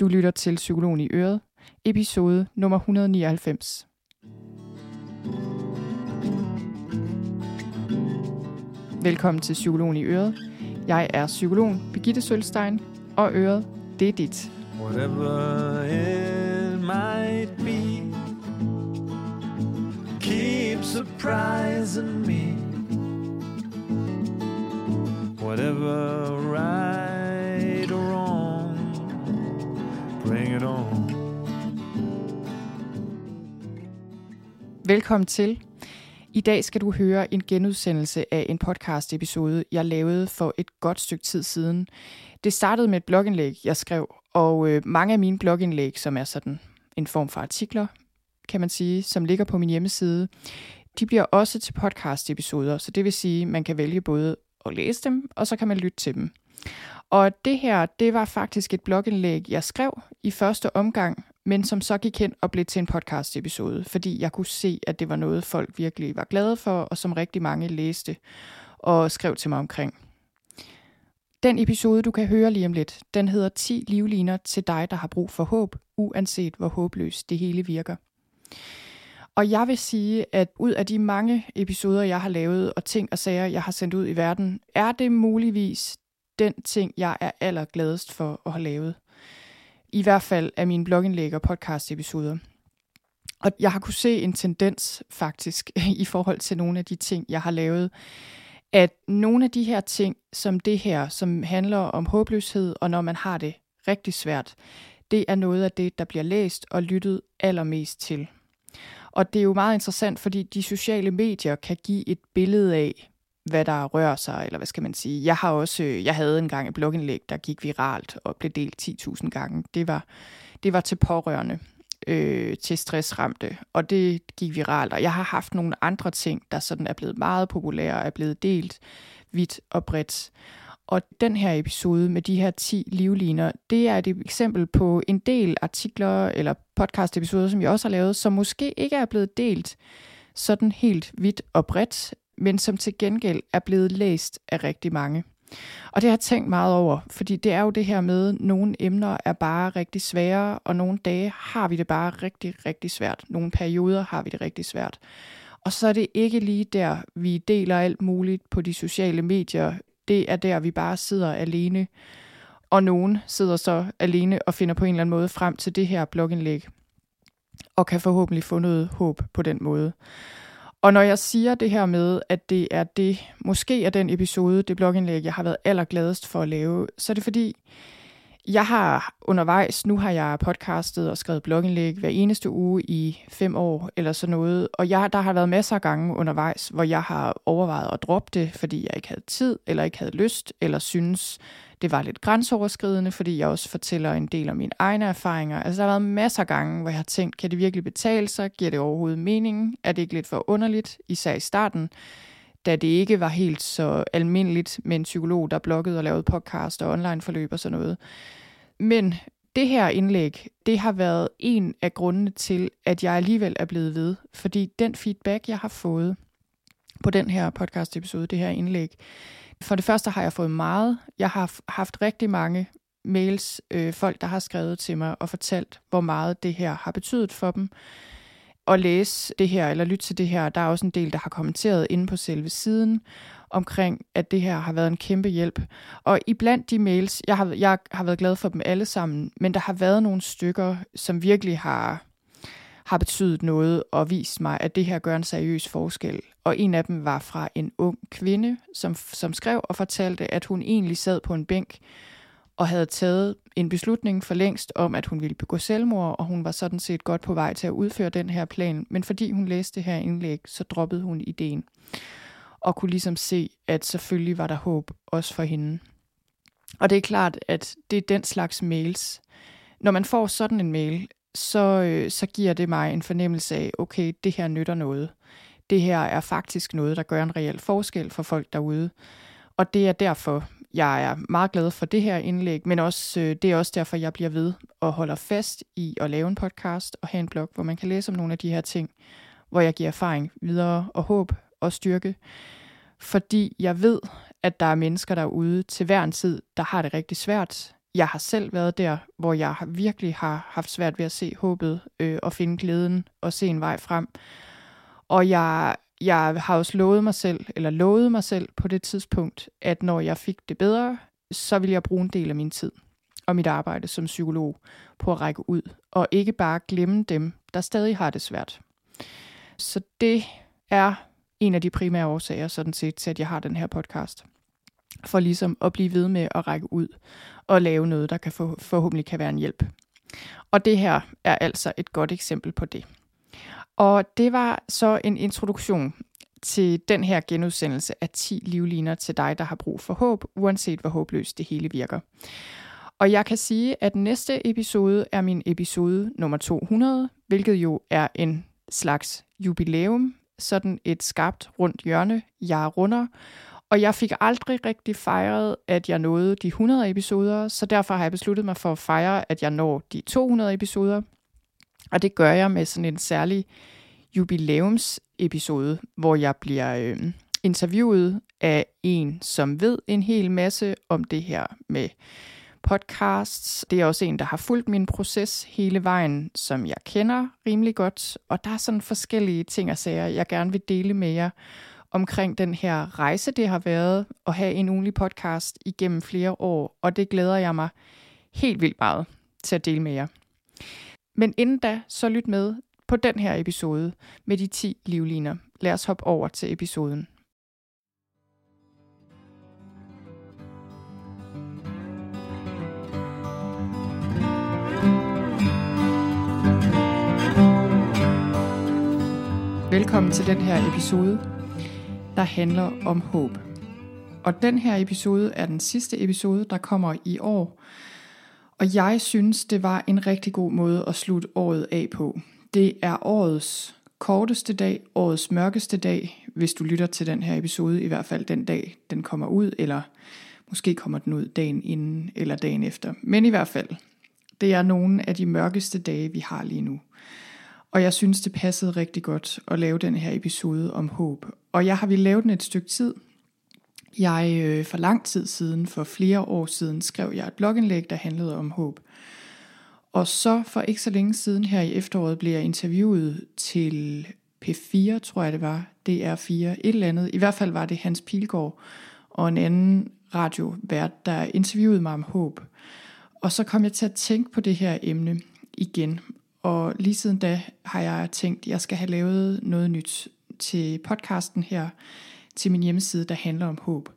Du lytter til Psykologen i Øret, episode nummer 199. Velkommen til Psykologen i Øret. Jeg er psykologen Birgitte Sølstein, og Øret, det er dit. Whatever it might be Keep surprising me Whatever right Velkommen til. I dag skal du høre en genudsendelse af en podcast-episode, jeg lavede for et godt stykke tid siden. Det startede med et blogindlæg, jeg skrev, og øh, mange af mine blogindlæg, som er sådan en form for artikler, kan man sige, som ligger på min hjemmeside, de bliver også til podcast-episoder, så det vil sige, at man kan vælge både at læse dem, og så kan man lytte til dem. Og det her, det var faktisk et blogindlæg, jeg skrev i første omgang, men som så gik hen og blev til en podcast-episode, fordi jeg kunne se, at det var noget, folk virkelig var glade for, og som rigtig mange læste og skrev til mig omkring. Den episode, du kan høre lige om lidt, den hedder 10 livliner til dig, der har brug for håb, uanset hvor håbløst det hele virker. Og jeg vil sige, at ud af de mange episoder, jeg har lavet, og ting og sager, jeg har sendt ud i verden, er det muligvis den ting, jeg er allergladest for at have lavet. I hvert fald af mine blogindlæg og podcast-episoder. Og jeg har kunne se en tendens faktisk i forhold til nogle af de ting, jeg har lavet, at nogle af de her ting, som det her, som handler om håbløshed, og når man har det rigtig svært, det er noget af det, der bliver læst og lyttet allermest til. Og det er jo meget interessant, fordi de sociale medier kan give et billede af, hvad der rører sig, eller hvad skal man sige. Jeg har også, øh, jeg havde engang et blogindlæg, der gik viralt og blev delt 10.000 gange. Det var, det var til pårørende, øh, til stressramte, og det gik viralt. Og jeg har haft nogle andre ting, der sådan er blevet meget populære og er blevet delt vidt og bredt. Og den her episode med de her 10 livliner, det er et eksempel på en del artikler eller podcast-episoder, som jeg også har lavet, som måske ikke er blevet delt sådan helt vidt og bredt, men som til gengæld er blevet læst af rigtig mange. Og det har jeg tænkt meget over, fordi det er jo det her med, at nogle emner er bare rigtig svære, og nogle dage har vi det bare rigtig, rigtig svært. Nogle perioder har vi det rigtig svært. Og så er det ikke lige der, vi deler alt muligt på de sociale medier. Det er der, vi bare sidder alene. Og nogen sidder så alene og finder på en eller anden måde frem til det her blogindlæg. Og kan forhåbentlig få noget håb på den måde. Og når jeg siger det her med, at det er det, måske er den episode, det blogindlæg, jeg har været allergladest for at lave, så er det fordi, jeg har undervejs, nu har jeg podcastet og skrevet blogindlæg hver eneste uge i fem år eller sådan noget, og jeg, der har været masser af gange undervejs, hvor jeg har overvejet at droppe det, fordi jeg ikke havde tid, eller ikke havde lyst, eller synes, det var lidt grænseoverskridende, fordi jeg også fortæller en del om mine egne erfaringer. Altså der har været masser af gange, hvor jeg har tænkt, kan det virkelig betale sig? Giver det overhovedet mening? Er det ikke lidt for underligt, især i starten? Da det ikke var helt så almindeligt med en psykolog, der bloggede og lavede podcast og online forløb og sådan noget. Men det her indlæg, det har været en af grundene til, at jeg alligevel er blevet ved. Fordi den feedback, jeg har fået på den her podcast episode, det her indlæg, for det første har jeg fået meget. Jeg har haft rigtig mange mails, øh, folk, der har skrevet til mig og fortalt, hvor meget det her har betydet for dem. At læse det her, eller lytte til det her, der er også en del, der har kommenteret inde på selve siden, omkring, at det her har været en kæmpe hjælp. Og iblandt de mails, jeg har, jeg har været glad for dem alle sammen, men der har været nogle stykker, som virkelig har, har betydet noget og vist mig, at det her gør en seriøs forskel. Og en af dem var fra en ung kvinde, som, som skrev og fortalte, at hun egentlig sad på en bænk og havde taget en beslutning for længst om, at hun ville begå selvmord, og hun var sådan set godt på vej til at udføre den her plan. Men fordi hun læste det her indlæg, så droppede hun ideen og kunne ligesom se, at selvfølgelig var der håb også for hende. Og det er klart, at det er den slags mails. Når man får sådan en mail, så, øh, så giver det mig en fornemmelse af, okay, det her nytter noget. Det her er faktisk noget, der gør en reel forskel for folk derude. Og det er derfor, jeg er meget glad for det her indlæg, men også, øh, det er også derfor, jeg bliver ved og holder fast i at lave en podcast og have en blog, hvor man kan læse om nogle af de her ting, hvor jeg giver erfaring videre og håb og styrke. Fordi jeg ved, at der er mennesker derude til hver en tid, der har det rigtig svært. jeg har selv været der, hvor jeg virkelig har haft svært ved at se håbet øh, og finde glæden og se en vej frem. Og jeg, jeg har også lovet mig selv, eller lovet mig selv på det tidspunkt, at når jeg fik det bedre, så vil jeg bruge en del af min tid og mit arbejde som psykolog på at række ud, og ikke bare glemme dem, der stadig har det svært. Så det er en af de primære årsager sådan set til, at jeg har den her podcast. For ligesom at blive ved med at række ud og lave noget, der kan for, forhåbentlig kan være en hjælp. Og det her er altså et godt eksempel på det. Og det var så en introduktion til den her genudsendelse af 10 livliner til dig, der har brug for håb, uanset hvor håbløst det hele virker. Og jeg kan sige, at næste episode er min episode nummer 200, hvilket jo er en slags jubilæum, sådan et skarpt rundt hjørne, jeg runder. Og jeg fik aldrig rigtig fejret, at jeg nåede de 100 episoder, så derfor har jeg besluttet mig for at fejre, at jeg når de 200 episoder. Og det gør jeg med sådan en særlig jubilæumsepisode, hvor jeg bliver øh, interviewet af en, som ved en hel masse om det her med podcasts. Det er også en, der har fulgt min proces hele vejen, som jeg kender rimelig godt. Og der er sådan forskellige ting og sager, jeg gerne vil dele med jer omkring den her rejse, det har været at have en ugenlig podcast igennem flere år. Og det glæder jeg mig helt vildt meget til at dele med jer. Men inden da, så lyt med på den her episode med de 10 livliner. Lad os hoppe over til episoden. Velkommen til den her episode, der handler om håb. Og den her episode er den sidste episode, der kommer i år. Og jeg synes, det var en rigtig god måde at slutte året af på. Det er årets korteste dag, årets mørkeste dag, hvis du lytter til den her episode, i hvert fald den dag, den kommer ud, eller måske kommer den ud dagen inden eller dagen efter. Men i hvert fald, det er nogle af de mørkeste dage, vi har lige nu. Og jeg synes, det passede rigtig godt at lave den her episode om håb. Og jeg har vi lavet den et stykke tid. Jeg øh, for lang tid siden, for flere år siden, skrev jeg et blogindlæg, der handlede om håb. Og så for ikke så længe siden her i efteråret blev jeg interviewet til P4, tror jeg det var, DR4, et eller andet. I hvert fald var det Hans Pilgaard og en anden radiovært, der interviewede mig om håb. Og så kom jeg til at tænke på det her emne igen. Og lige siden da har jeg tænkt, at jeg skal have lavet noget nyt til podcasten her, til min hjemmeside, der handler om håb.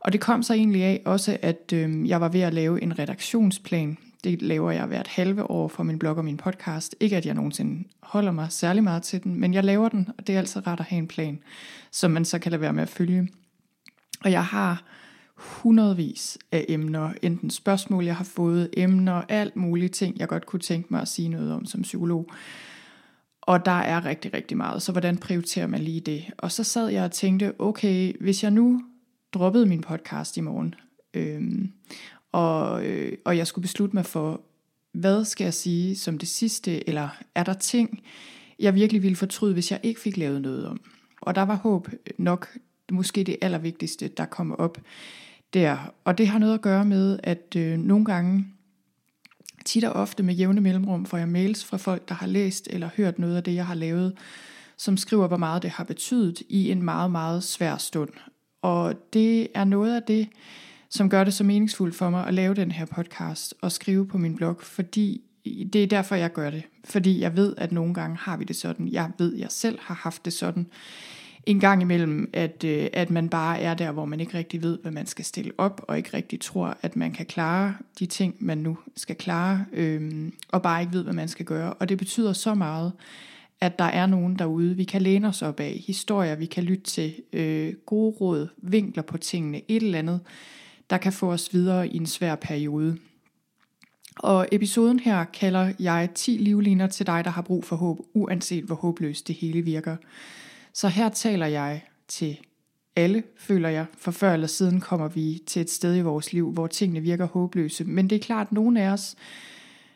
Og det kom så egentlig af også, at øh, jeg var ved at lave en redaktionsplan det laver jeg hvert halve år for min blog og min podcast. Ikke at jeg nogensinde holder mig særlig meget til den, men jeg laver den, og det er altid rart at have en plan, som man så kan lade være med at følge. Og jeg har hundredvis af emner, enten spørgsmål, jeg har fået, emner, alt mulige ting, jeg godt kunne tænke mig at sige noget om som psykolog. Og der er rigtig, rigtig meget, så hvordan prioriterer man lige det? Og så sad jeg og tænkte, okay, hvis jeg nu droppede min podcast i morgen, øhm, og, øh, og jeg skulle beslutte mig for, hvad skal jeg sige som det sidste, eller er der ting, jeg virkelig ville fortryde, hvis jeg ikke fik lavet noget om. Og der var håb nok måske det allervigtigste, der kommer op der. Og det har noget at gøre med, at øh, nogle gange, tit og ofte med jævne mellemrum, får jeg mails fra folk, der har læst eller hørt noget af det, jeg har lavet, som skriver, hvor meget det har betydet i en meget, meget svær stund. Og det er noget af det, som gør det så meningsfuldt for mig at lave den her podcast og skrive på min blog, fordi det er derfor, jeg gør det. Fordi jeg ved, at nogle gange har vi det sådan. Jeg ved, at jeg selv har haft det sådan en gang imellem, at, øh, at man bare er der, hvor man ikke rigtig ved, hvad man skal stille op, og ikke rigtig tror, at man kan klare de ting, man nu skal klare, øh, og bare ikke ved, hvad man skal gøre. Og det betyder så meget, at der er nogen derude, vi kan læne os op af, historier, vi kan lytte til, øh, gode råd, vinkler på tingene, et eller andet, der kan få os videre i en svær periode. Og episoden her kalder jeg 10 livliner til dig, der har brug for håb, uanset hvor håbløst det hele virker. Så her taler jeg til alle, føler jeg, for før eller siden kommer vi til et sted i vores liv, hvor tingene virker håbløse. Men det er klart, at nogle af os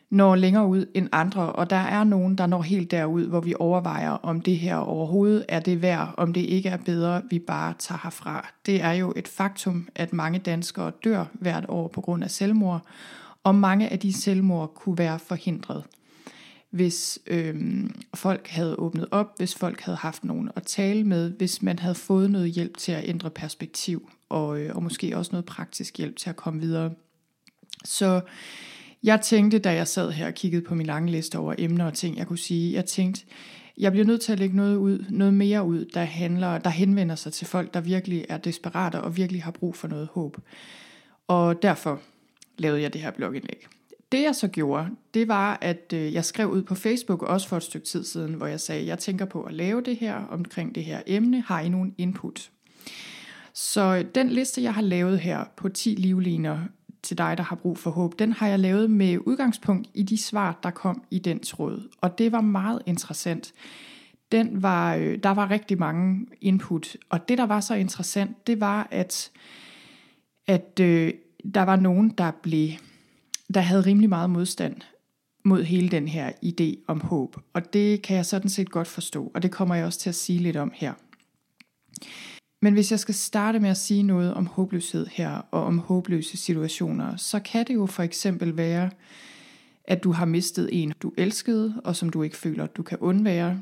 når længere ud end andre, og der er nogen, der når helt derud, hvor vi overvejer, om det her overhovedet er det værd, om det ikke er bedre, vi bare tager herfra. Det er jo et faktum, at mange danskere dør hvert år på grund af selvmord, Og mange af de selvmord kunne være forhindret, hvis øhm, folk havde åbnet op, hvis folk havde haft nogen at tale med, hvis man havde fået noget hjælp til at ændre perspektiv, og, øh, og måske også noget praktisk hjælp til at komme videre. Så jeg tænkte, da jeg sad her og kiggede på min lange liste over emner og ting, jeg kunne sige, jeg tænkte, jeg bliver nødt til at lægge noget ud, noget mere ud, der handler, der henvender sig til folk, der virkelig er desperate og virkelig har brug for noget håb. Og derfor lavede jeg det her blogindlæg. Det jeg så gjorde, det var, at øh, jeg skrev ud på Facebook, også for et stykke tid siden, hvor jeg sagde, jeg tænker på at lave det her omkring det her emne. Har I nogen input? Så øh, den liste, jeg har lavet her på 10 livliner til dig, der har brug for håb, den har jeg lavet med udgangspunkt i de svar, der kom i den tråd. Og det var meget interessant. Den var, øh, der var rigtig mange input, og det, der var så interessant, det var, at, at øh, der var nogen, der blev, der havde rimelig meget modstand mod hele den her idé om håb. Og det kan jeg sådan set godt forstå, og det kommer jeg også til at sige lidt om her. Men hvis jeg skal starte med at sige noget om håbløshed her, og om håbløse situationer, så kan det jo for eksempel være, at du har mistet en, du elskede, og som du ikke føler, du kan undvære.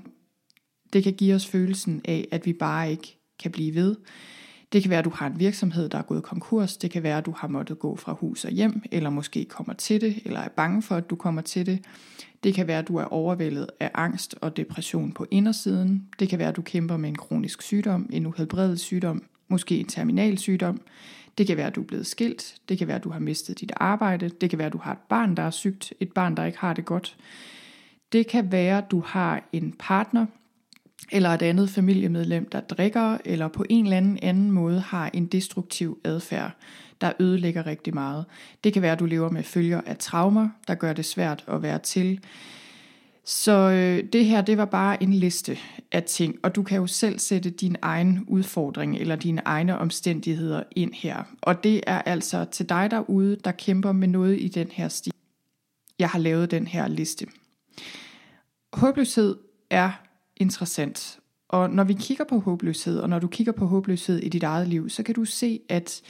Det kan give os følelsen af, at vi bare ikke kan blive ved. Det kan være, at du har en virksomhed, der er gået konkurs. Det kan være, at du har måttet gå fra hus og hjem, eller måske kommer til det, eller er bange for, at du kommer til det. Det kan være, at du er overvældet af angst og depression på indersiden. Det kan være, at du kæmper med en kronisk sygdom, en uhelbredet sygdom, måske en terminal sygdom. Det kan være, at du er blevet skilt. Det kan være, at du har mistet dit arbejde. Det kan være, at du har et barn, der er sygt. Et barn, der ikke har det godt. Det kan være, at du har en partner, eller et andet familiemedlem, der drikker, eller på en eller anden anden måde har en destruktiv adfærd, der ødelægger rigtig meget. Det kan være, at du lever med følger af traumer, der gør det svært at være til. Så øh, det her, det var bare en liste af ting, og du kan jo selv sætte din egen udfordring eller dine egne omstændigheder ind her. Og det er altså til dig derude, der kæmper med noget i den her stil. Jeg har lavet den her liste. Håbløshed er interessant. Og når vi kigger på håbløshed, og når du kigger på håbløshed i dit eget liv, så kan du se, at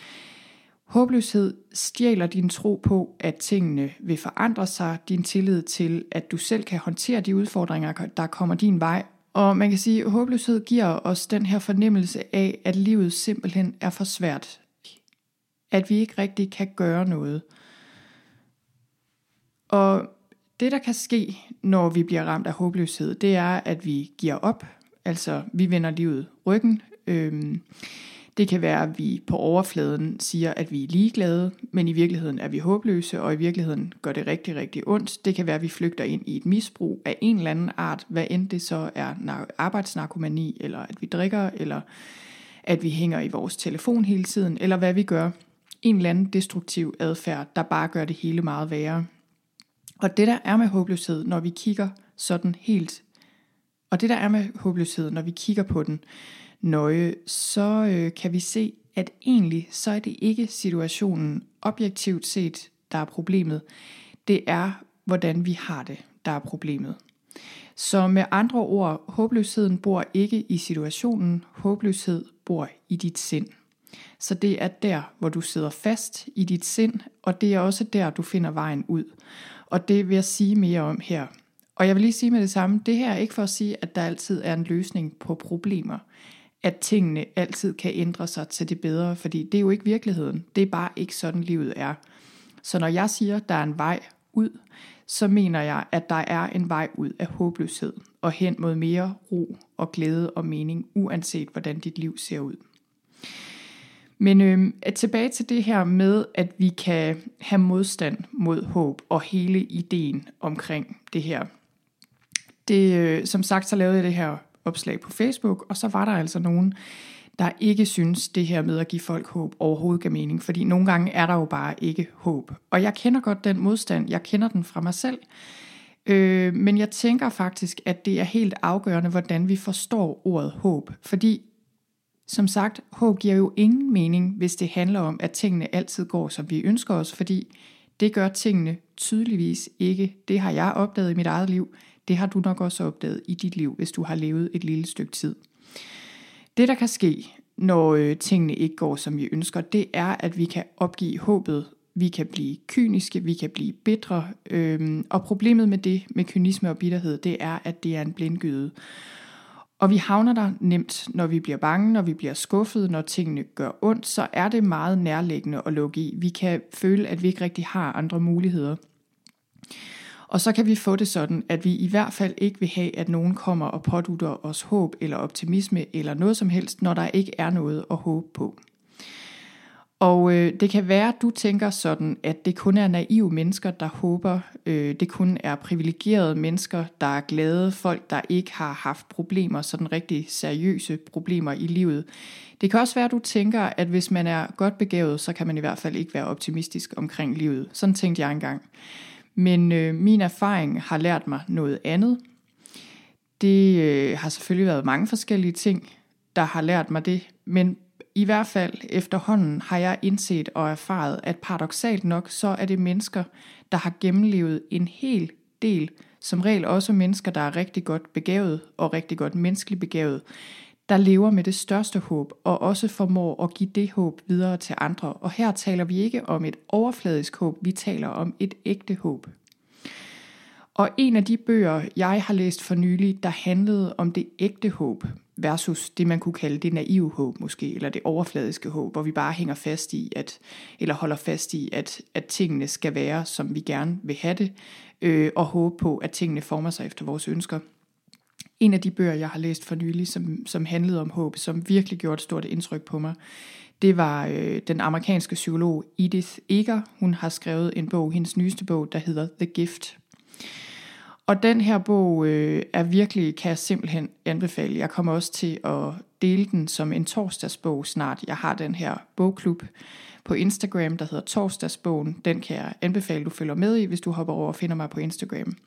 håbløshed stjæler din tro på, at tingene vil forandre sig, din tillid til, at du selv kan håndtere de udfordringer, der kommer din vej. Og man kan sige, at håbløshed giver os den her fornemmelse af, at livet simpelthen er for svært. At vi ikke rigtig kan gøre noget. Og det, der kan ske, når vi bliver ramt af håbløshed, det er, at vi giver op. Altså, vi vender livet ryggen. Øhm, det kan være, at vi på overfladen siger, at vi er ligeglade, men i virkeligheden er vi håbløse, og i virkeligheden gør det rigtig, rigtig ondt. Det kan være, at vi flygter ind i et misbrug af en eller anden art, hvad end det så er arbejdsnarkomani, eller at vi drikker, eller at vi hænger i vores telefon hele tiden, eller hvad vi gør. En eller anden destruktiv adfærd, der bare gør det hele meget værre. Og det der er med håbløshed, når vi kigger sådan helt, og det der er med håbløshed, når vi kigger på den nøje, så øh, kan vi se, at egentlig så er det ikke situationen objektivt set, der er problemet. Det er, hvordan vi har det, der er problemet. Så med andre ord, håbløsheden bor ikke i situationen, håbløshed bor i dit sind. Så det er der, hvor du sidder fast i dit sind, og det er også der, du finder vejen ud. Og det vil jeg sige mere om her. Og jeg vil lige sige med det samme, det her er ikke for at sige, at der altid er en løsning på problemer. At tingene altid kan ændre sig til det bedre, fordi det er jo ikke virkeligheden. Det er bare ikke sådan livet er. Så når jeg siger, at der er en vej ud, så mener jeg, at der er en vej ud af håbløshed og hen mod mere ro og glæde og mening, uanset hvordan dit liv ser ud. Men øh, tilbage til det her med, at vi kan have modstand mod håb og hele ideen omkring det her. Det, øh, som sagt, så lavede jeg det her opslag på Facebook, og så var der altså nogen, der ikke synes det her med at give folk håb overhovedet gav mening, fordi nogle gange er der jo bare ikke håb. Og jeg kender godt den modstand, jeg kender den fra mig selv, øh, men jeg tænker faktisk, at det er helt afgørende, hvordan vi forstår ordet håb, fordi som sagt, håb giver jo ingen mening, hvis det handler om, at tingene altid går, som vi ønsker os, fordi det gør tingene tydeligvis ikke. Det har jeg opdaget i mit eget liv. Det har du nok også opdaget i dit liv, hvis du har levet et lille stykke tid. Det, der kan ske, når øh, tingene ikke går, som vi ønsker, det er, at vi kan opgive håbet vi kan blive kyniske, vi kan blive bitre, øhm, og problemet med det, med kynisme og bitterhed, det er, at det er en blindgyde. Og vi havner der nemt, når vi bliver bange, når vi bliver skuffet, når tingene gør ondt, så er det meget nærliggende at lukke i. Vi kan føle, at vi ikke rigtig har andre muligheder. Og så kan vi få det sådan, at vi i hvert fald ikke vil have, at nogen kommer og pådutter os håb eller optimisme eller noget som helst, når der ikke er noget at håbe på. Og øh, det kan være, at du tænker sådan, at det kun er naive mennesker, der håber. Øh, det kun er privilegerede mennesker, der er glade. Folk, der ikke har haft problemer, sådan rigtig seriøse problemer i livet. Det kan også være, at du tænker, at hvis man er godt begavet, så kan man i hvert fald ikke være optimistisk omkring livet. Sådan tænkte jeg engang. Men øh, min erfaring har lært mig noget andet. Det øh, har selvfølgelig været mange forskellige ting, der har lært mig det. Men i hvert fald efterhånden har jeg indset og erfaret, at paradoxalt nok, så er det mennesker, der har gennemlevet en hel del, som regel også mennesker, der er rigtig godt begavet og rigtig godt menneskeligt begavet, der lever med det største håb og også formår at give det håb videre til andre. Og her taler vi ikke om et overfladisk håb, vi taler om et ægte håb. Og en af de bøger, jeg har læst for nylig, der handlede om det ægte håb, versus det, man kunne kalde det naive håb måske, eller det overfladiske håb, hvor vi bare hænger fast i, at, eller holder fast i, at, at tingene skal være, som vi gerne vil have det, øh, og håbe på, at tingene former sig efter vores ønsker. En af de bøger, jeg har læst for nylig, som, som handlede om håb, som virkelig gjorde et stort indtryk på mig, det var øh, den amerikanske psykolog Edith Eger. Hun har skrevet en bog, hendes nyeste bog, der hedder The Gift. Og den her bog øh, er virkelig, kan jeg simpelthen anbefale. Jeg kommer også til at dele den som en torsdagsbog snart. Jeg har den her bogklub på Instagram, der hedder Torsdagsbogen. Den kan jeg anbefale, du følger med i, hvis du hopper over og finder mig på Instagram.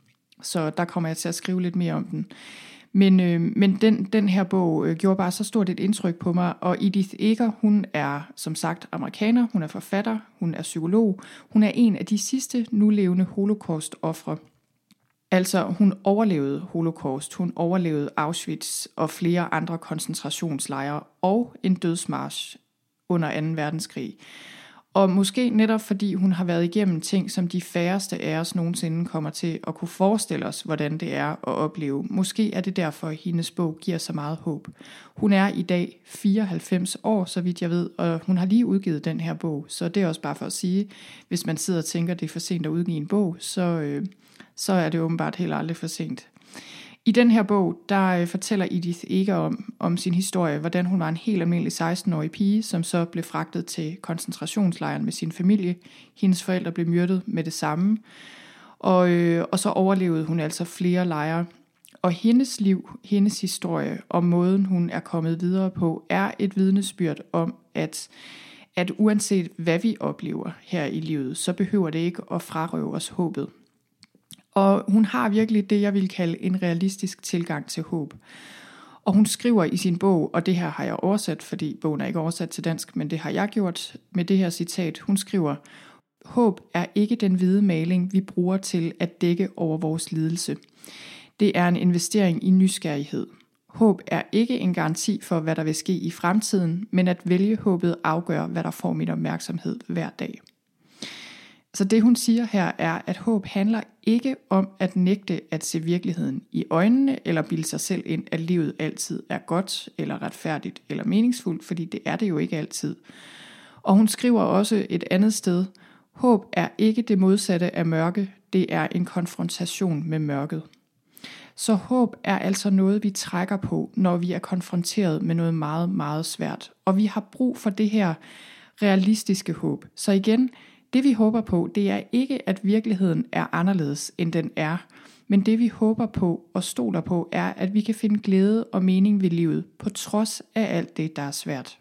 Så der kommer jeg til at skrive lidt mere om den. Men, øh, men den, den her bog øh, gjorde bare så stort et indtryk på mig, og Edith Eger, hun er som sagt amerikaner, hun er forfatter, hun er psykolog, hun er en af de sidste nulevende holocaust-ofre. Altså hun overlevede holocaust, hun overlevede Auschwitz og flere andre koncentrationslejre og en dødsmarsch under 2. verdenskrig. Og måske netop fordi hun har været igennem ting, som de færreste af os nogensinde kommer til at kunne forestille os, hvordan det er at opleve. Måske er det derfor, at hendes bog giver så meget håb. Hun er i dag 94 år, så vidt jeg ved, og hun har lige udgivet den her bog. Så det er også bare for at sige, hvis man sidder og tænker, at det er for sent at udgive en bog, så, øh, så er det åbenbart heller aldrig for sent. I den her bog, der øh, fortæller Edith ikke om, om sin historie, hvordan hun var en helt almindelig 16-årig pige, som så blev fragtet til koncentrationslejren med sin familie. Hendes forældre blev myrdet med det samme, og, øh, og så overlevede hun altså flere lejre. Og hendes liv, hendes historie og måden hun er kommet videre på, er et vidnesbyrd om, at, at uanset hvad vi oplever her i livet, så behøver det ikke at frarøve os håbet. Og hun har virkelig det, jeg vil kalde en realistisk tilgang til håb. Og hun skriver i sin bog, og det her har jeg oversat, fordi bogen er ikke oversat til dansk, men det har jeg gjort med det her citat. Hun skriver, Håb er ikke den hvide maling, vi bruger til at dække over vores lidelse. Det er en investering i nysgerrighed. Håb er ikke en garanti for, hvad der vil ske i fremtiden, men at vælge håbet afgør, hvad der får min opmærksomhed hver dag. Så det hun siger her er, at håb handler ikke om at nægte at se virkeligheden i øjnene, eller bilde sig selv ind, at livet altid er godt, eller retfærdigt, eller meningsfuldt, fordi det er det jo ikke altid. Og hun skriver også et andet sted, håb er ikke det modsatte af mørke, det er en konfrontation med mørket. Så håb er altså noget, vi trækker på, når vi er konfronteret med noget meget, meget svært. Og vi har brug for det her realistiske håb. Så igen, det vi håber på, det er ikke, at virkeligheden er anderledes, end den er. Men det vi håber på og stoler på, er, at vi kan finde glæde og mening ved livet, på trods af alt det, der er svært.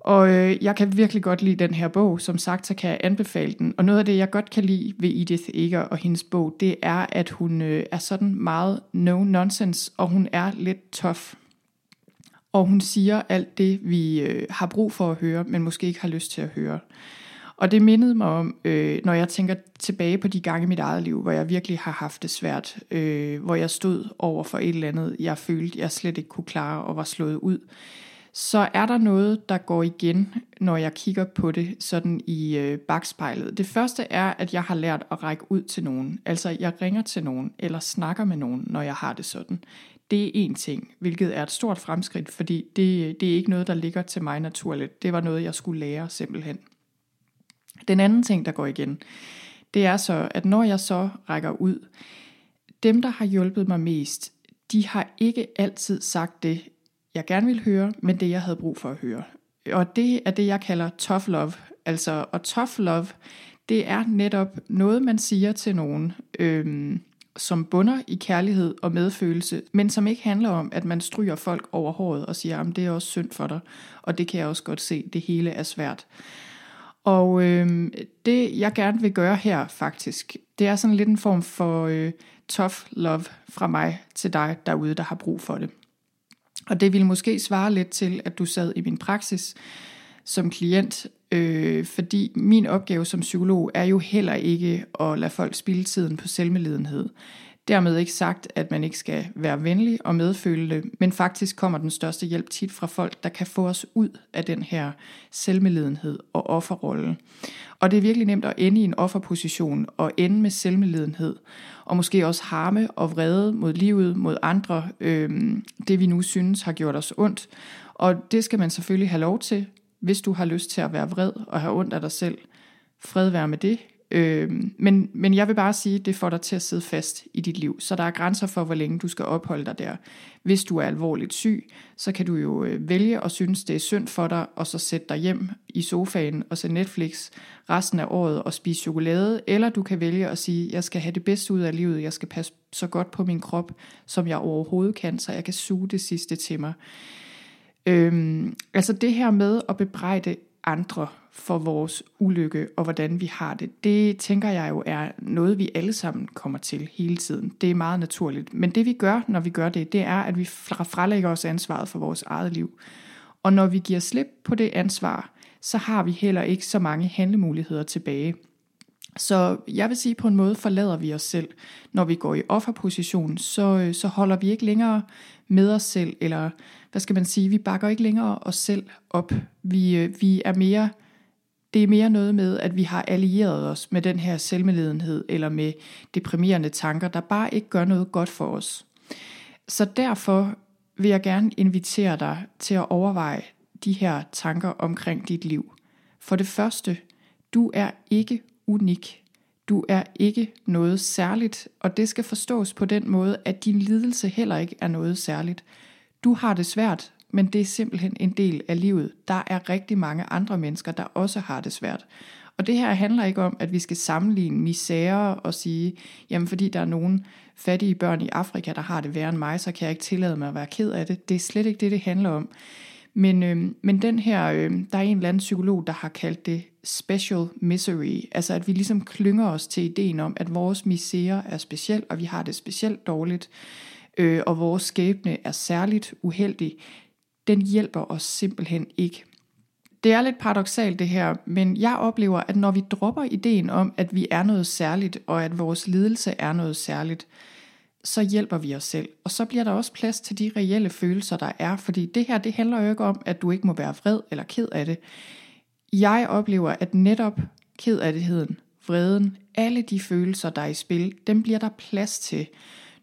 Og øh, jeg kan virkelig godt lide den her bog. Som sagt, så kan jeg anbefale den. Og noget af det, jeg godt kan lide ved Edith Eger og hendes bog, det er, at hun øh, er sådan meget no-nonsense, og hun er lidt tough og hun siger alt det, vi øh, har brug for at høre, men måske ikke har lyst til at høre. Og det mindede mig om, øh, når jeg tænker tilbage på de gange i mit eget liv, hvor jeg virkelig har haft det svært, øh, hvor jeg stod over for et eller andet, jeg følte, jeg slet ikke kunne klare og var slået ud, så er der noget, der går igen, når jeg kigger på det sådan i øh, bagspejlet. Det første er, at jeg har lært at række ud til nogen. Altså, jeg ringer til nogen, eller snakker med nogen, når jeg har det sådan. Det er en ting, hvilket er et stort fremskridt, fordi det, det er ikke noget, der ligger til mig naturligt. Det var noget, jeg skulle lære simpelthen. Den anden ting, der går igen, det er så, at når jeg så rækker ud, dem, der har hjulpet mig mest, de har ikke altid sagt det, jeg gerne ville høre, men det, jeg havde brug for at høre. Og det er det, jeg kalder tough love. Altså, og tough love, det er netop noget, man siger til nogen, øhm, som bunder i kærlighed og medfølelse, men som ikke handler om, at man stryger folk over håret og siger, at det er også synd for dig, og det kan jeg også godt se, det hele er svært. Og øh, det, jeg gerne vil gøre her faktisk, det er sådan lidt en form for øh, tough love fra mig til dig derude, der har brug for det. Og det vil måske svare lidt til, at du sad i min praksis som klient, øh, fordi min opgave som psykolog er jo heller ikke at lade folk spille tiden på selvmedlidenhed. Dermed ikke sagt, at man ikke skal være venlig og medfølende, men faktisk kommer den største hjælp tit fra folk, der kan få os ud af den her selvmedlidenhed og offerrolle. Og det er virkelig nemt at ende i en offerposition og ende med selvmedlidenhed, og måske også harme og vrede mod livet, mod andre, øh, det vi nu synes har gjort os ondt. Og det skal man selvfølgelig have lov til, hvis du har lyst til at være vred og have ondt af dig selv. Fred være med det, Øh, men, men jeg vil bare sige, at det får dig til at sidde fast i dit liv. Så der er grænser for, hvor længe du skal opholde dig der. Hvis du er alvorligt syg, så kan du jo øh, vælge og synes, det er synd for dig, og så sætte dig hjem i sofaen og se Netflix resten af året og spise chokolade. Eller du kan vælge at sige, jeg skal have det bedste ud af livet, jeg skal passe så godt på min krop, som jeg overhovedet kan, så jeg kan suge det sidste til mig. Øhm, altså det her med at bebrejde andre for vores ulykke og hvordan vi har det, det tænker jeg jo er noget, vi alle sammen kommer til hele tiden. Det er meget naturligt. Men det vi gør, når vi gør det, det er, at vi frelægger os ansvaret for vores eget liv. Og når vi giver slip på det ansvar, så har vi heller ikke så mange handlemuligheder tilbage. Så jeg vil sige, på en måde forlader vi os selv. Når vi går i offerposition, så, øh, så holder vi ikke længere med os selv, eller hvad skal man sige, vi bakker ikke længere os selv op. Vi, øh, vi er mere, det er mere noget med, at vi har allieret os med den her selvmedledenhed, eller med deprimerende tanker, der bare ikke gør noget godt for os. Så derfor vil jeg gerne invitere dig til at overveje de her tanker omkring dit liv. For det første, du er ikke unik. Du er ikke noget særligt, og det skal forstås på den måde, at din lidelse heller ikke er noget særligt. Du har det svært, men det er simpelthen en del af livet. Der er rigtig mange andre mennesker, der også har det svært. Og det her handler ikke om, at vi skal sammenligne misærer og sige, jamen fordi der er nogen fattige børn i Afrika, der har det værre end mig, så kan jeg ikke tillade mig at være ked af det. Det er slet ikke det, det handler om. Men, øh, men den her, øh, der er en eller anden psykolog, der har kaldt det special misery. Altså at vi ligesom klynger os til ideen om, at vores misere er speciel, og vi har det specielt dårligt, øh, og vores skæbne er særligt uheldig. Den hjælper os simpelthen ikke. Det er lidt paradoxalt det her, men jeg oplever, at når vi dropper ideen om, at vi er noget særligt, og at vores lidelse er noget særligt, så hjælper vi os selv. Og så bliver der også plads til de reelle følelser, der er. Fordi det her, det handler jo ikke om, at du ikke må være vred eller ked af det. Jeg oplever, at netop ked af detheden, vreden, alle de følelser, der er i spil, dem bliver der plads til,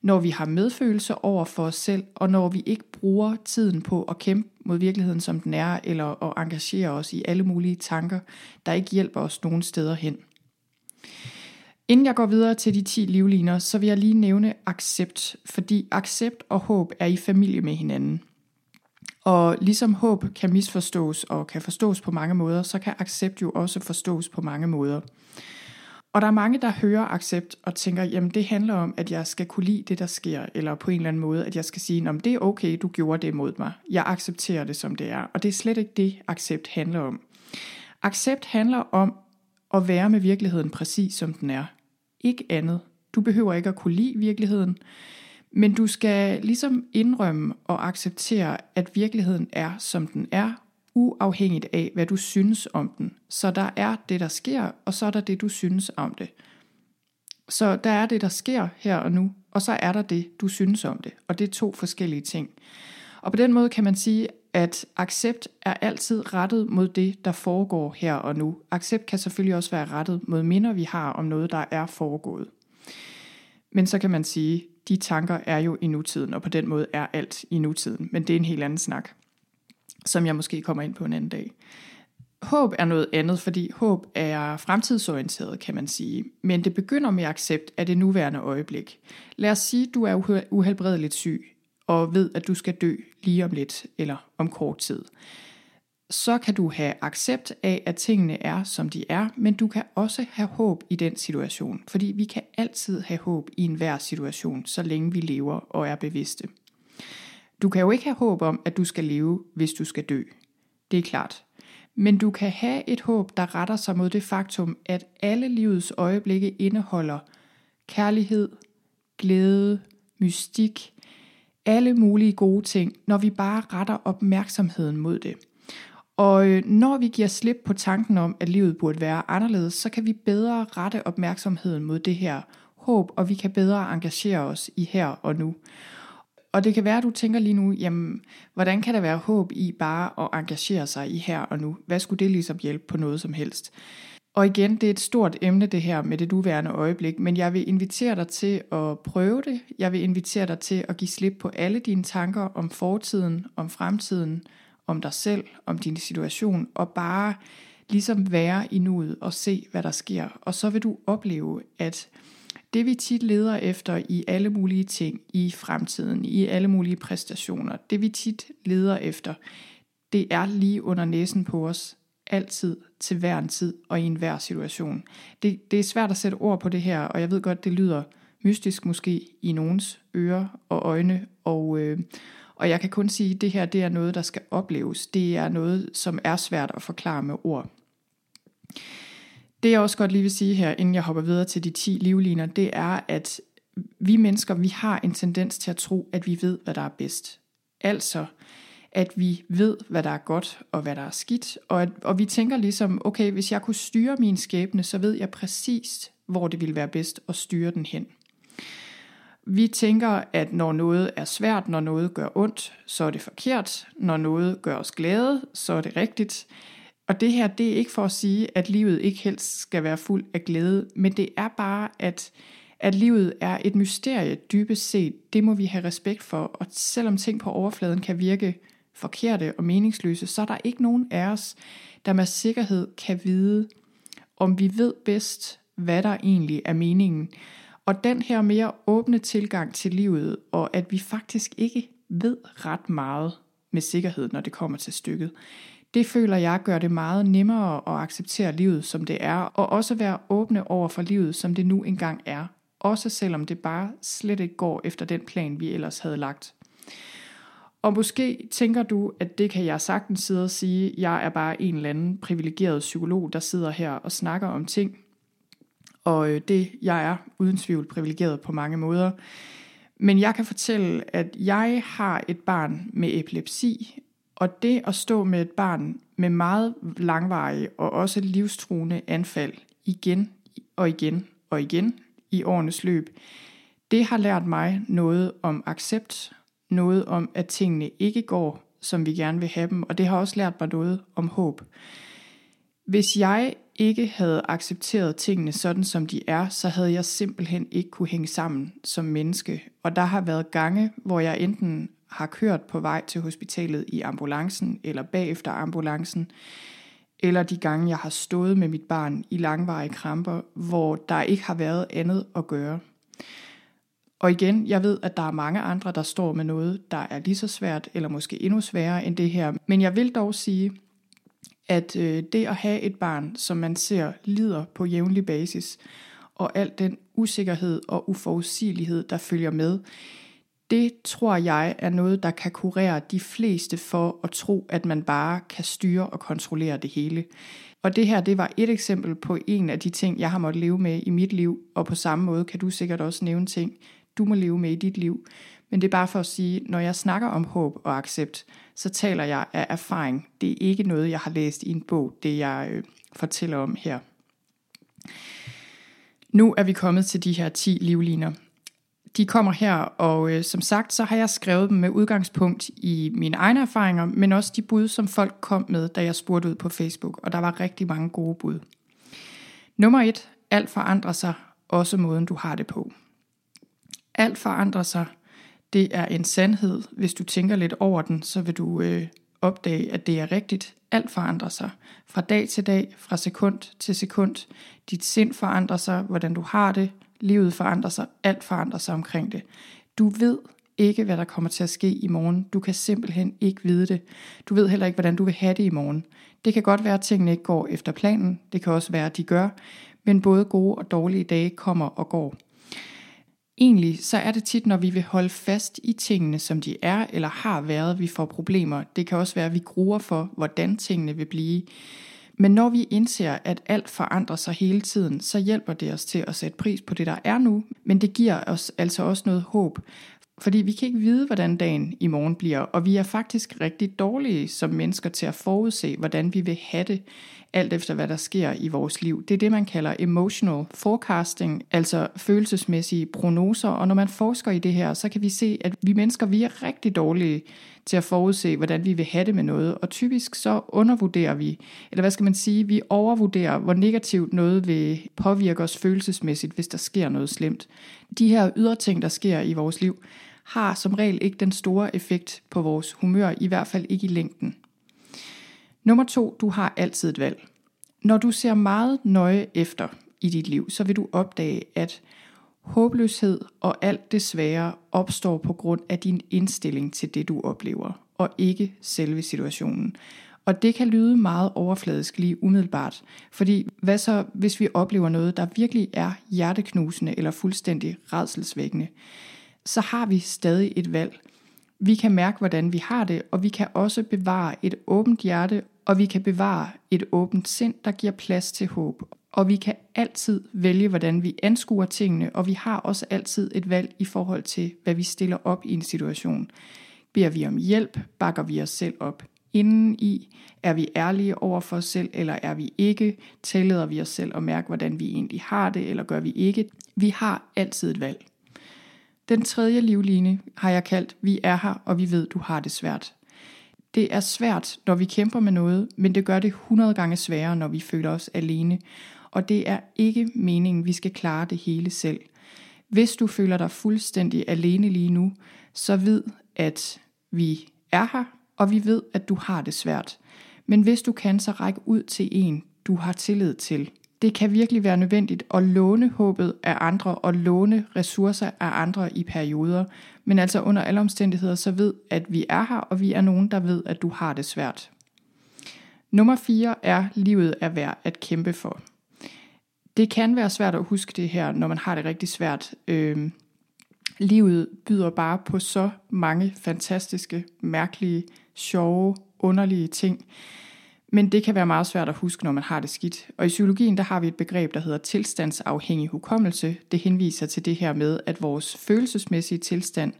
når vi har medfølelse over for os selv, og når vi ikke bruger tiden på at kæmpe mod virkeligheden, som den er, eller at engagere os i alle mulige tanker, der ikke hjælper os nogen steder hen. Inden jeg går videre til de 10 livliner, så vil jeg lige nævne accept, fordi accept og håb er i familie med hinanden. Og ligesom håb kan misforstås og kan forstås på mange måder, så kan accept jo også forstås på mange måder. Og der er mange, der hører accept og tænker, jamen det handler om, at jeg skal kunne lide det, der sker, eller på en eller anden måde, at jeg skal sige, om det er okay, du gjorde det mod mig. Jeg accepterer det, som det er. Og det er slet ikke det, accept handler om. Accept handler om at være med virkeligheden præcis som den er. Ikke andet. Du behøver ikke at kunne lide virkeligheden, men du skal ligesom indrømme og acceptere, at virkeligheden er, som den er, uafhængigt af, hvad du synes om den. Så der er det, der sker, og så er der det, du synes om det. Så der er det, der sker her og nu, og så er der det, du synes om det. Og det er to forskellige ting. Og på den måde kan man sige, at accept er altid rettet mod det, der foregår her og nu. Accept kan selvfølgelig også være rettet mod minder, vi har om noget, der er foregået. Men så kan man sige, de tanker er jo i nutiden, og på den måde er alt i nutiden. Men det er en helt anden snak, som jeg måske kommer ind på en anden dag. Håb er noget andet, fordi håb er fremtidsorienteret, kan man sige. Men det begynder med accept af det nuværende øjeblik. Lad os sige, at du er uhelbredeligt syg, og ved, at du skal dø lige om lidt, eller om kort tid. Så kan du have accept af, at tingene er, som de er, men du kan også have håb i den situation, fordi vi kan altid have håb i enhver situation, så længe vi lever og er bevidste. Du kan jo ikke have håb om, at du skal leve, hvis du skal dø. Det er klart. Men du kan have et håb, der retter sig mod det faktum, at alle livets øjeblikke indeholder kærlighed, glæde, mystik, alle mulige gode ting, når vi bare retter opmærksomheden mod det. Og øh, når vi giver slip på tanken om, at livet burde være anderledes, så kan vi bedre rette opmærksomheden mod det her håb, og vi kan bedre engagere os i her og nu. Og det kan være, at du tænker lige nu, jamen, hvordan kan der være håb i bare at engagere sig i her og nu? Hvad skulle det ligesom hjælpe på noget som helst? Og igen, det er et stort emne det her med det nuværende øjeblik, men jeg vil invitere dig til at prøve det. Jeg vil invitere dig til at give slip på alle dine tanker om fortiden, om fremtiden, om dig selv, om din situation, og bare ligesom være i nuet og se, hvad der sker. Og så vil du opleve, at det vi tit leder efter i alle mulige ting i fremtiden, i alle mulige præstationer, det vi tit leder efter, det er lige under næsen på os, altid, til hver en tid og i enhver situation. Det, det er svært at sætte ord på det her, og jeg ved godt, det lyder mystisk måske i nogens ører og øjne, og, øh, og jeg kan kun sige, at det her det er noget, der skal opleves. Det er noget, som er svært at forklare med ord. Det jeg også godt lige vil sige her, inden jeg hopper videre til de 10 livliner, det er, at vi mennesker, vi har en tendens til at tro, at vi ved, hvad der er bedst. Altså, at vi ved, hvad der er godt og hvad der er skidt, og, at, og vi tænker ligesom, okay, hvis jeg kunne styre min skæbne, så ved jeg præcis, hvor det ville være bedst at styre den hen. Vi tænker, at når noget er svært, når noget gør ondt, så er det forkert. Når noget gør os glade, så er det rigtigt. Og det her, det er ikke for at sige, at livet ikke helst skal være fuld af glæde, men det er bare, at, at livet er et mysterie dybest set. Det må vi have respekt for, og selvom ting på overfladen kan virke forkerte og meningsløse, så er der ikke nogen af os, der med sikkerhed kan vide, om vi ved bedst, hvad der egentlig er meningen. Og den her mere åbne tilgang til livet, og at vi faktisk ikke ved ret meget med sikkerhed, når det kommer til stykket, det føler jeg gør det meget nemmere at acceptere livet, som det er, og også være åbne over for livet, som det nu engang er. Også selvom det bare slet ikke går efter den plan, vi ellers havde lagt. Og måske tænker du, at det kan jeg sagtens sidde og sige, jeg er bare en eller anden privilegeret psykolog, der sidder her og snakker om ting. Og øh, det, jeg er uden tvivl privilegeret på mange måder. Men jeg kan fortælle, at jeg har et barn med epilepsi, og det at stå med et barn med meget langvarige og også livstruende anfald igen og igen og igen i årenes løb, det har lært mig noget om accept, noget om, at tingene ikke går, som vi gerne vil have dem, og det har også lært mig noget om håb. Hvis jeg ikke havde accepteret tingene sådan, som de er, så havde jeg simpelthen ikke kunne hænge sammen som menneske. Og der har været gange, hvor jeg enten har kørt på vej til hospitalet i ambulancen eller bagefter ambulancen, eller de gange, jeg har stået med mit barn i langvarige kramper, hvor der ikke har været andet at gøre. Og igen, jeg ved, at der er mange andre, der står med noget, der er lige så svært, eller måske endnu sværere end det her. Men jeg vil dog sige, at øh, det at have et barn, som man ser lider på jævnlig basis, og al den usikkerhed og uforudsigelighed, der følger med, det tror jeg er noget, der kan kurere de fleste for at tro, at man bare kan styre og kontrollere det hele. Og det her, det var et eksempel på en af de ting, jeg har måttet leve med i mit liv, og på samme måde kan du sikkert også nævne ting, du må leve med i dit liv. Men det er bare for at sige, når jeg snakker om håb og accept, så taler jeg af erfaring. Det er ikke noget, jeg har læst i en bog, det jeg øh, fortæller om her. Nu er vi kommet til de her 10 livliner. De kommer her, og øh, som sagt, så har jeg skrevet dem med udgangspunkt i mine egne erfaringer, men også de bud, som folk kom med, da jeg spurgte ud på Facebook, og der var rigtig mange gode bud. Nummer 1. alt forandrer sig, også måden du har det på. Alt forandrer sig, det er en sandhed. Hvis du tænker lidt over den, så vil du øh, opdage, at det er rigtigt. Alt forandrer sig. Fra dag til dag, fra sekund til sekund. Dit sind forandrer sig, hvordan du har det. Livet forandrer sig. Alt forandrer sig omkring det. Du ved ikke, hvad der kommer til at ske i morgen. Du kan simpelthen ikke vide det. Du ved heller ikke, hvordan du vil have det i morgen. Det kan godt være, at tingene ikke går efter planen. Det kan også være, at de gør. Men både gode og dårlige dage kommer og går. Egentlig så er det tit, når vi vil holde fast i tingene, som de er eller har været, vi får problemer. Det kan også være, at vi gruer for, hvordan tingene vil blive. Men når vi indser, at alt forandrer sig hele tiden, så hjælper det os til at sætte pris på det, der er nu. Men det giver os altså også noget håb. Fordi vi kan ikke vide, hvordan dagen i morgen bliver, og vi er faktisk rigtig dårlige som mennesker til at forudse, hvordan vi vil have det alt efter hvad der sker i vores liv. Det er det, man kalder emotional forecasting, altså følelsesmæssige prognoser. Og når man forsker i det her, så kan vi se, at vi mennesker vi er rigtig dårlige til at forudse, hvordan vi vil have det med noget. Og typisk så undervurderer vi, eller hvad skal man sige, vi overvurderer, hvor negativt noget vil påvirke os følelsesmæssigt, hvis der sker noget slemt. De her ydre ting, der sker i vores liv, har som regel ikke den store effekt på vores humør, i hvert fald ikke i længden. Nummer to, du har altid et valg. Når du ser meget nøje efter i dit liv, så vil du opdage, at håbløshed og alt det svære opstår på grund af din indstilling til det, du oplever, og ikke selve situationen. Og det kan lyde meget overfladisk lige umiddelbart, fordi hvad så, hvis vi oplever noget, der virkelig er hjerteknusende eller fuldstændig redselsvækkende, så har vi stadig et valg. Vi kan mærke, hvordan vi har det, og vi kan også bevare et åbent hjerte og vi kan bevare et åbent sind, der giver plads til håb. Og vi kan altid vælge, hvordan vi anskuer tingene, og vi har også altid et valg i forhold til, hvad vi stiller op i en situation. Beder vi om hjælp, bakker vi os selv op. Inden i, er vi ærlige over for os selv, eller er vi ikke? Tillader vi os selv at mærke, hvordan vi egentlig har det, eller gør vi ikke? Vi har altid et valg. Den tredje livline har jeg kaldt, vi er her, og vi ved, du har det svært. Det er svært, når vi kæmper med noget, men det gør det 100 gange sværere, når vi føler os alene. Og det er ikke meningen, vi skal klare det hele selv. Hvis du føler dig fuldstændig alene lige nu, så ved, at vi er her, og vi ved, at du har det svært. Men hvis du kan, så række ud til en, du har tillid til det kan virkelig være nødvendigt at låne håbet af andre og låne ressourcer af andre i perioder. Men altså under alle omstændigheder, så ved, at vi er her, og vi er nogen, der ved, at du har det svært. Nummer 4 er, livet er værd at kæmpe for. Det kan være svært at huske det her, når man har det rigtig svært. Øh, livet byder bare på så mange fantastiske, mærkelige, sjove, underlige ting. Men det kan være meget svært at huske, når man har det skidt. Og i psykologien der har vi et begreb, der hedder tilstandsafhængig hukommelse. Det henviser til det her med, at vores følelsesmæssige tilstand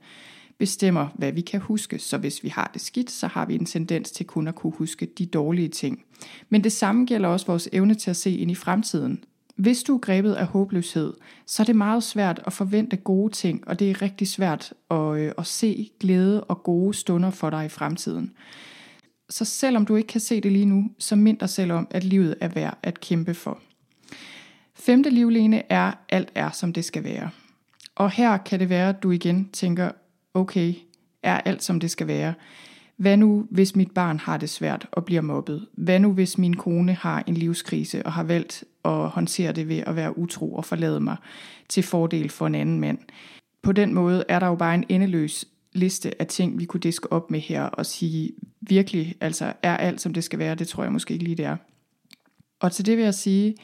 bestemmer, hvad vi kan huske. Så hvis vi har det skidt, så har vi en tendens til kun at kunne huske de dårlige ting. Men det samme gælder også vores evne til at se ind i fremtiden. Hvis du er grebet af håbløshed, så er det meget svært at forvente gode ting, og det er rigtig svært at, øh, at se glæde og gode stunder for dig i fremtiden. Så selvom du ikke kan se det lige nu, så mind dig selv om, at livet er værd at kæmpe for. Femte livline er, alt er som det skal være. Og her kan det være, at du igen tænker, okay, er alt som det skal være? Hvad nu, hvis mit barn har det svært og bliver mobbet? Hvad nu, hvis min kone har en livskrise og har valgt at håndtere det ved at være utro og forlade mig til fordel for en anden mand? På den måde er der jo bare en endeløs liste af ting, vi kunne diske op med her og sige, virkelig, altså er alt som det skal være, det tror jeg måske ikke lige det er. Og til det vil jeg sige,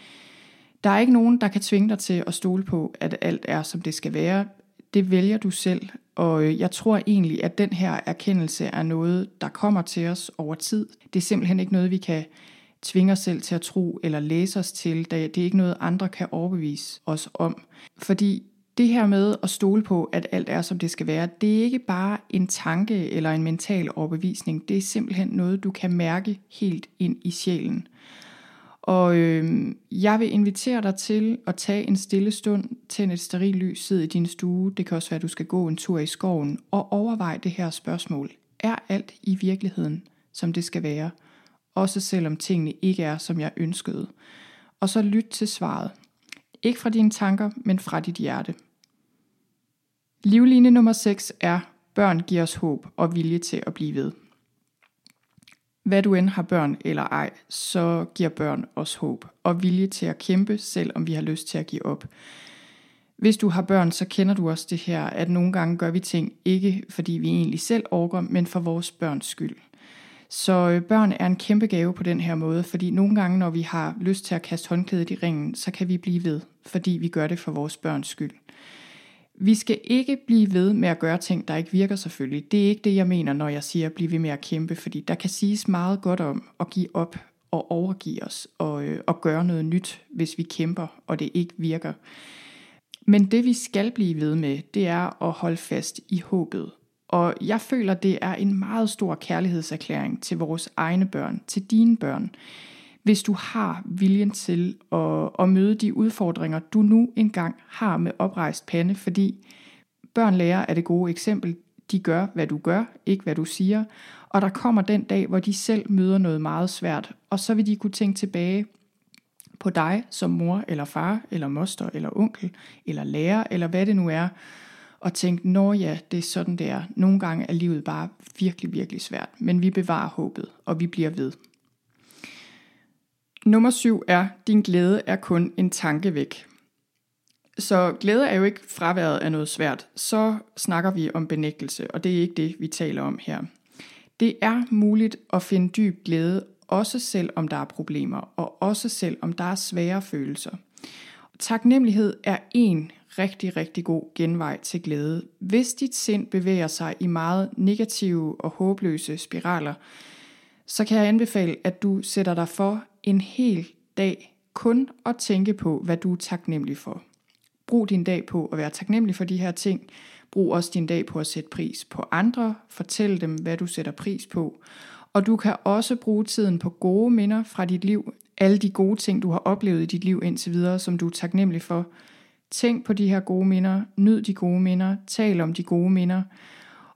der er ikke nogen, der kan tvinge dig til at stole på, at alt er som det skal være. Det vælger du selv, og øh, jeg tror egentlig, at den her erkendelse er noget, der kommer til os over tid. Det er simpelthen ikke noget, vi kan tvinge os selv til at tro eller læse os til. Det er ikke noget, andre kan overbevise os om. Fordi det her med at stole på, at alt er som det skal være, det er ikke bare en tanke eller en mental overbevisning. Det er simpelthen noget, du kan mærke helt ind i sjælen. Og øh, jeg vil invitere dig til at tage en stille stund, tænde et steril lys, sidde i din stue. Det kan også være, at du skal gå en tur i skoven og overveje det her spørgsmål. Er alt i virkeligheden, som det skal være? Også selvom tingene ikke er, som jeg ønskede. Og så lyt til svaret. Ikke fra dine tanker, men fra dit hjerte. Livline nummer 6 er, børn giver os håb og vilje til at blive ved. Hvad du end har børn eller ej, så giver børn os håb og vilje til at kæmpe, selvom vi har lyst til at give op. Hvis du har børn, så kender du også det her, at nogle gange gør vi ting ikke fordi vi egentlig selv orker, men for vores børns skyld. Så øh, børn er en kæmpe gave på den her måde, fordi nogle gange, når vi har lyst til at kaste håndklædet i ringen, så kan vi blive ved, fordi vi gør det for vores børns skyld. Vi skal ikke blive ved med at gøre ting, der ikke virker selvfølgelig. Det er ikke det, jeg mener, når jeg siger, at blive ved med at kæmpe, fordi der kan siges meget godt om at give op og overgive os og, øh, og gøre noget nyt, hvis vi kæmper, og det ikke virker. Men det vi skal blive ved med, det er at holde fast i håbet. Og jeg føler, det er en meget stor kærlighedserklæring til vores egne børn, til dine børn hvis du har viljen til at, at møde de udfordringer, du nu engang har med oprejst pande, fordi børn lærer af det gode eksempel. De gør, hvad du gør, ikke hvad du siger. Og der kommer den dag, hvor de selv møder noget meget svært, og så vil de kunne tænke tilbage på dig som mor eller far eller moster eller onkel eller lærer eller hvad det nu er, og tænke, nå ja, det er sådan det er. Nogle gange er livet bare virkelig, virkelig svært, men vi bevarer håbet, og vi bliver ved. Nummer syv er, din glæde er kun en tanke væk. Så glæde er jo ikke fraværet af noget svært. Så snakker vi om benægtelse, og det er ikke det, vi taler om her. Det er muligt at finde dyb glæde, også selv om der er problemer, og også selv om der er svære følelser. Taknemmelighed er en rigtig, rigtig god genvej til glæde. Hvis dit sind bevæger sig i meget negative og håbløse spiraler, så kan jeg anbefale, at du sætter dig for en hel dag kun at tænke på, hvad du er taknemmelig for. Brug din dag på at være taknemmelig for de her ting. Brug også din dag på at sætte pris på andre. Fortæl dem, hvad du sætter pris på. Og du kan også bruge tiden på gode minder fra dit liv. Alle de gode ting, du har oplevet i dit liv indtil videre, som du er taknemmelig for. Tænk på de her gode minder. Nyd de gode minder. Tal om de gode minder.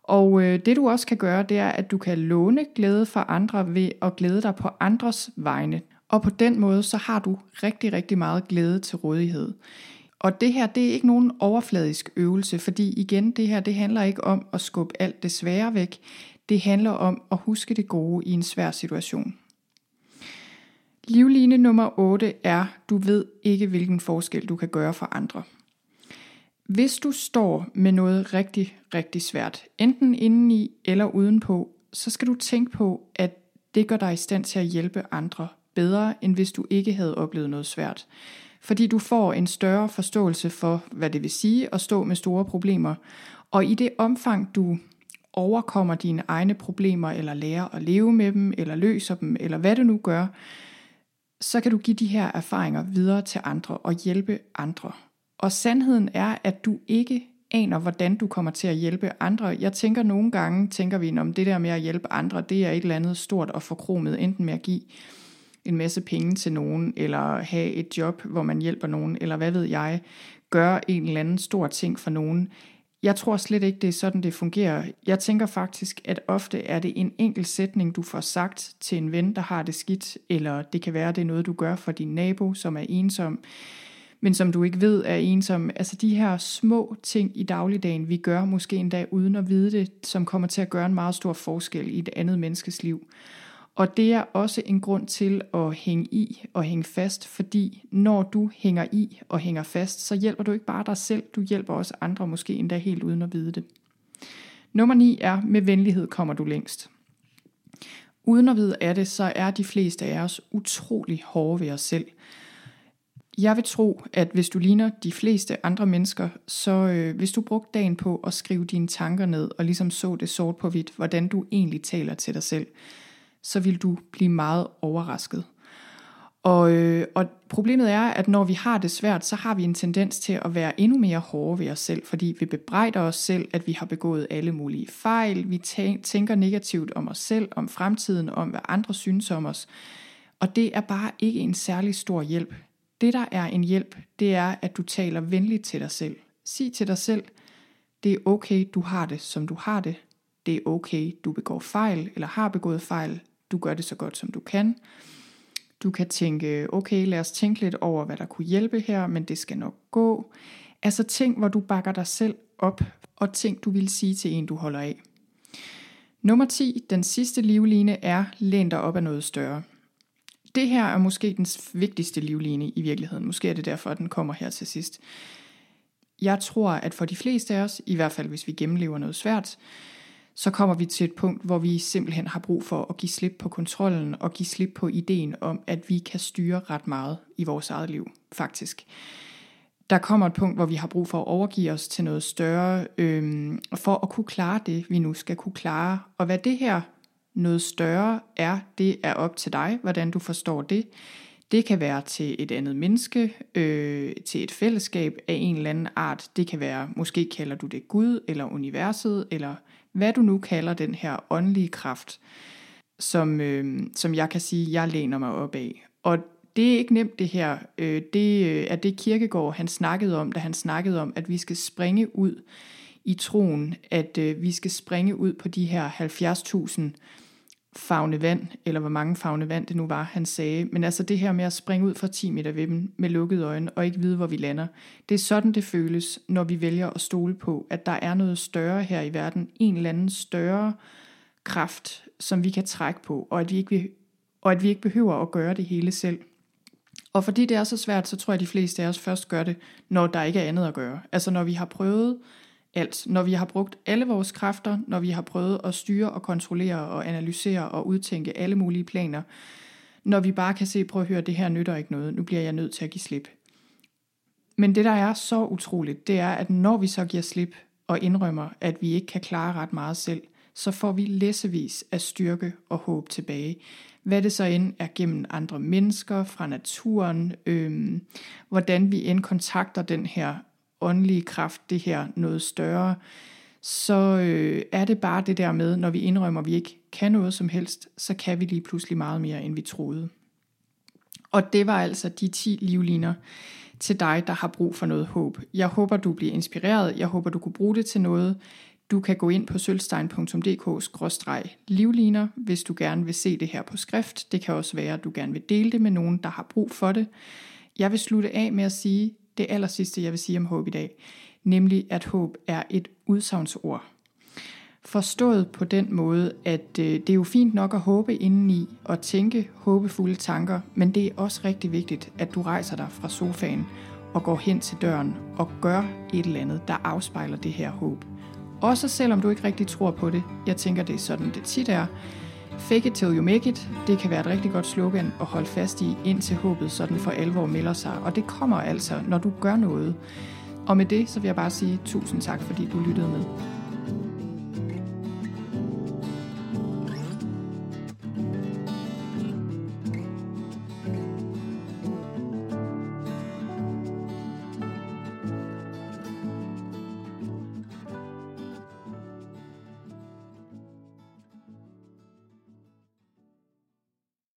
Og øh, det du også kan gøre, det er, at du kan låne glæde fra andre ved at glæde dig på andres vegne. Og på den måde, så har du rigtig, rigtig meget glæde til rådighed. Og det her, det er ikke nogen overfladisk øvelse, fordi igen, det her, det handler ikke om at skubbe alt det svære væk. Det handler om at huske det gode i en svær situation. Livline nummer 8 er, du ved ikke, hvilken forskel du kan gøre for andre. Hvis du står med noget rigtig, rigtig svært, enten indeni eller udenpå, så skal du tænke på, at det gør dig i stand til at hjælpe andre bedre, end hvis du ikke havde oplevet noget svært. Fordi du får en større forståelse for, hvad det vil sige at stå med store problemer. Og i det omfang, du overkommer dine egne problemer, eller lærer at leve med dem, eller løser dem, eller hvad du nu gør, så kan du give de her erfaringer videre til andre og hjælpe andre. Og sandheden er, at du ikke aner, hvordan du kommer til at hjælpe andre. Jeg tænker nogle gange, tænker vi, om det der med at hjælpe andre, det er et eller andet stort og forkromet, enten med at give en masse penge til nogen, eller have et job, hvor man hjælper nogen, eller hvad ved jeg, gøre en eller anden stor ting for nogen. Jeg tror slet ikke, det er sådan, det fungerer. Jeg tænker faktisk, at ofte er det en enkelt sætning, du får sagt til en ven, der har det skidt, eller det kan være, det er noget, du gør for din nabo, som er ensom, men som du ikke ved er ensom. Altså de her små ting i dagligdagen, vi gør måske endda uden at vide det, som kommer til at gøre en meget stor forskel i et andet menneskes liv. Og det er også en grund til at hænge i og hænge fast, fordi når du hænger i og hænger fast, så hjælper du ikke bare dig selv, du hjælper også andre, måske endda helt uden at vide det. Nummer 9 er, med venlighed kommer du længst. Uden at vide af det, så er de fleste af os utrolig hårde ved os selv. Jeg vil tro, at hvis du ligner de fleste andre mennesker, så øh, hvis du brugte dagen på at skrive dine tanker ned, og ligesom så det sort på hvidt, hvordan du egentlig taler til dig selv, så vil du blive meget overrasket. Og, øh, og problemet er, at når vi har det svært, så har vi en tendens til at være endnu mere hårde ved os selv, fordi vi bebrejder os selv, at vi har begået alle mulige fejl, vi tænker negativt om os selv, om fremtiden, om hvad andre synes om os. Og det er bare ikke en særlig stor hjælp. Det, der er en hjælp, det er, at du taler venligt til dig selv. Sig til dig selv, det er okay, du har det, som du har det. Det er okay, du begår fejl, eller har begået fejl. Du gør det så godt, som du kan. Du kan tænke, okay, lad os tænke lidt over, hvad der kunne hjælpe her, men det skal nok gå. Altså ting, hvor du bakker dig selv op, og ting, du vil sige til en, du holder af. Nummer 10, den sidste livline er, læn dig op af noget større. Det her er måske den vigtigste livline i virkeligheden. Måske er det derfor, at den kommer her til sidst. Jeg tror, at for de fleste af os, i hvert fald hvis vi gennemlever noget svært, så kommer vi til et punkt, hvor vi simpelthen har brug for at give slip på kontrollen og give slip på ideen om, at vi kan styre ret meget i vores eget liv, faktisk. Der kommer et punkt, hvor vi har brug for at overgive os til noget større, øhm, for at kunne klare det, vi nu skal kunne klare. Og hvad det her noget større er, det er op til dig, hvordan du forstår det. Det kan være til et andet menneske, øh, til et fællesskab af en eller anden art. Det kan være, måske kalder du det Gud, eller universet, eller hvad du nu kalder den her åndelige kraft, som, øh, som jeg kan sige, jeg læner mig op af. Og det er ikke nemt det her. Øh, det øh, er det Kirkegård han snakkede om, da han snakkede om, at vi skal springe ud i troen, at øh, vi skal springe ud på de her 70.000 fagne vand, eller hvor mange fagne vand det nu var, han sagde. Men altså det her med at springe ud fra 10 meter ved dem med lukkede øjne og ikke vide, hvor vi lander. Det er sådan, det føles, når vi vælger at stole på, at der er noget større her i verden. En eller anden større kraft, som vi kan trække på, og at vi ikke, og at vi ikke behøver at gøre det hele selv. Og fordi det er så svært, så tror jeg, at de fleste af os først gør det, når der ikke er andet at gøre. Altså når vi har prøvet alt. Når vi har brugt alle vores kræfter, når vi har prøvet at styre og kontrollere og analysere og udtænke alle mulige planer, når vi bare kan se, prøv at høre, det her nytter ikke noget, nu bliver jeg nødt til at give slip. Men det, der er så utroligt, det er, at når vi så giver slip og indrømmer, at vi ikke kan klare ret meget selv, så får vi læsevis af styrke og håb tilbage. Hvad det så end er gennem andre mennesker, fra naturen, øh, hvordan vi end kontakter den her åndelige kraft, det her noget større, så øh, er det bare det der med, når vi indrømmer, at vi ikke kan noget som helst, så kan vi lige pludselig meget mere, end vi troede. Og det var altså de 10 livliner til dig, der har brug for noget håb. Jeg håber, du bliver inspireret. Jeg håber, du kunne bruge det til noget. Du kan gå ind på sølvstein.dk-livliner, hvis du gerne vil se det her på skrift. Det kan også være, at du gerne vil dele det med nogen, der har brug for det. Jeg vil slutte af med at sige, det aller sidste, jeg vil sige om håb i dag, nemlig at håb er et udsagnsord. Forstået på den måde, at øh, det er jo fint nok at håbe indeni og tænke håbefulde tanker, men det er også rigtig vigtigt, at du rejser dig fra sofaen og går hen til døren og gør et eller andet, der afspejler det her håb. Også selvom du ikke rigtig tror på det. Jeg tænker, det er sådan, det tit er. Fake it till you make it, det kan være et rigtig godt slogan at holde fast i, indtil håbet sådan for alvor melder sig. Og det kommer altså, når du gør noget. Og med det, så vil jeg bare sige tusind tak, fordi du lyttede med.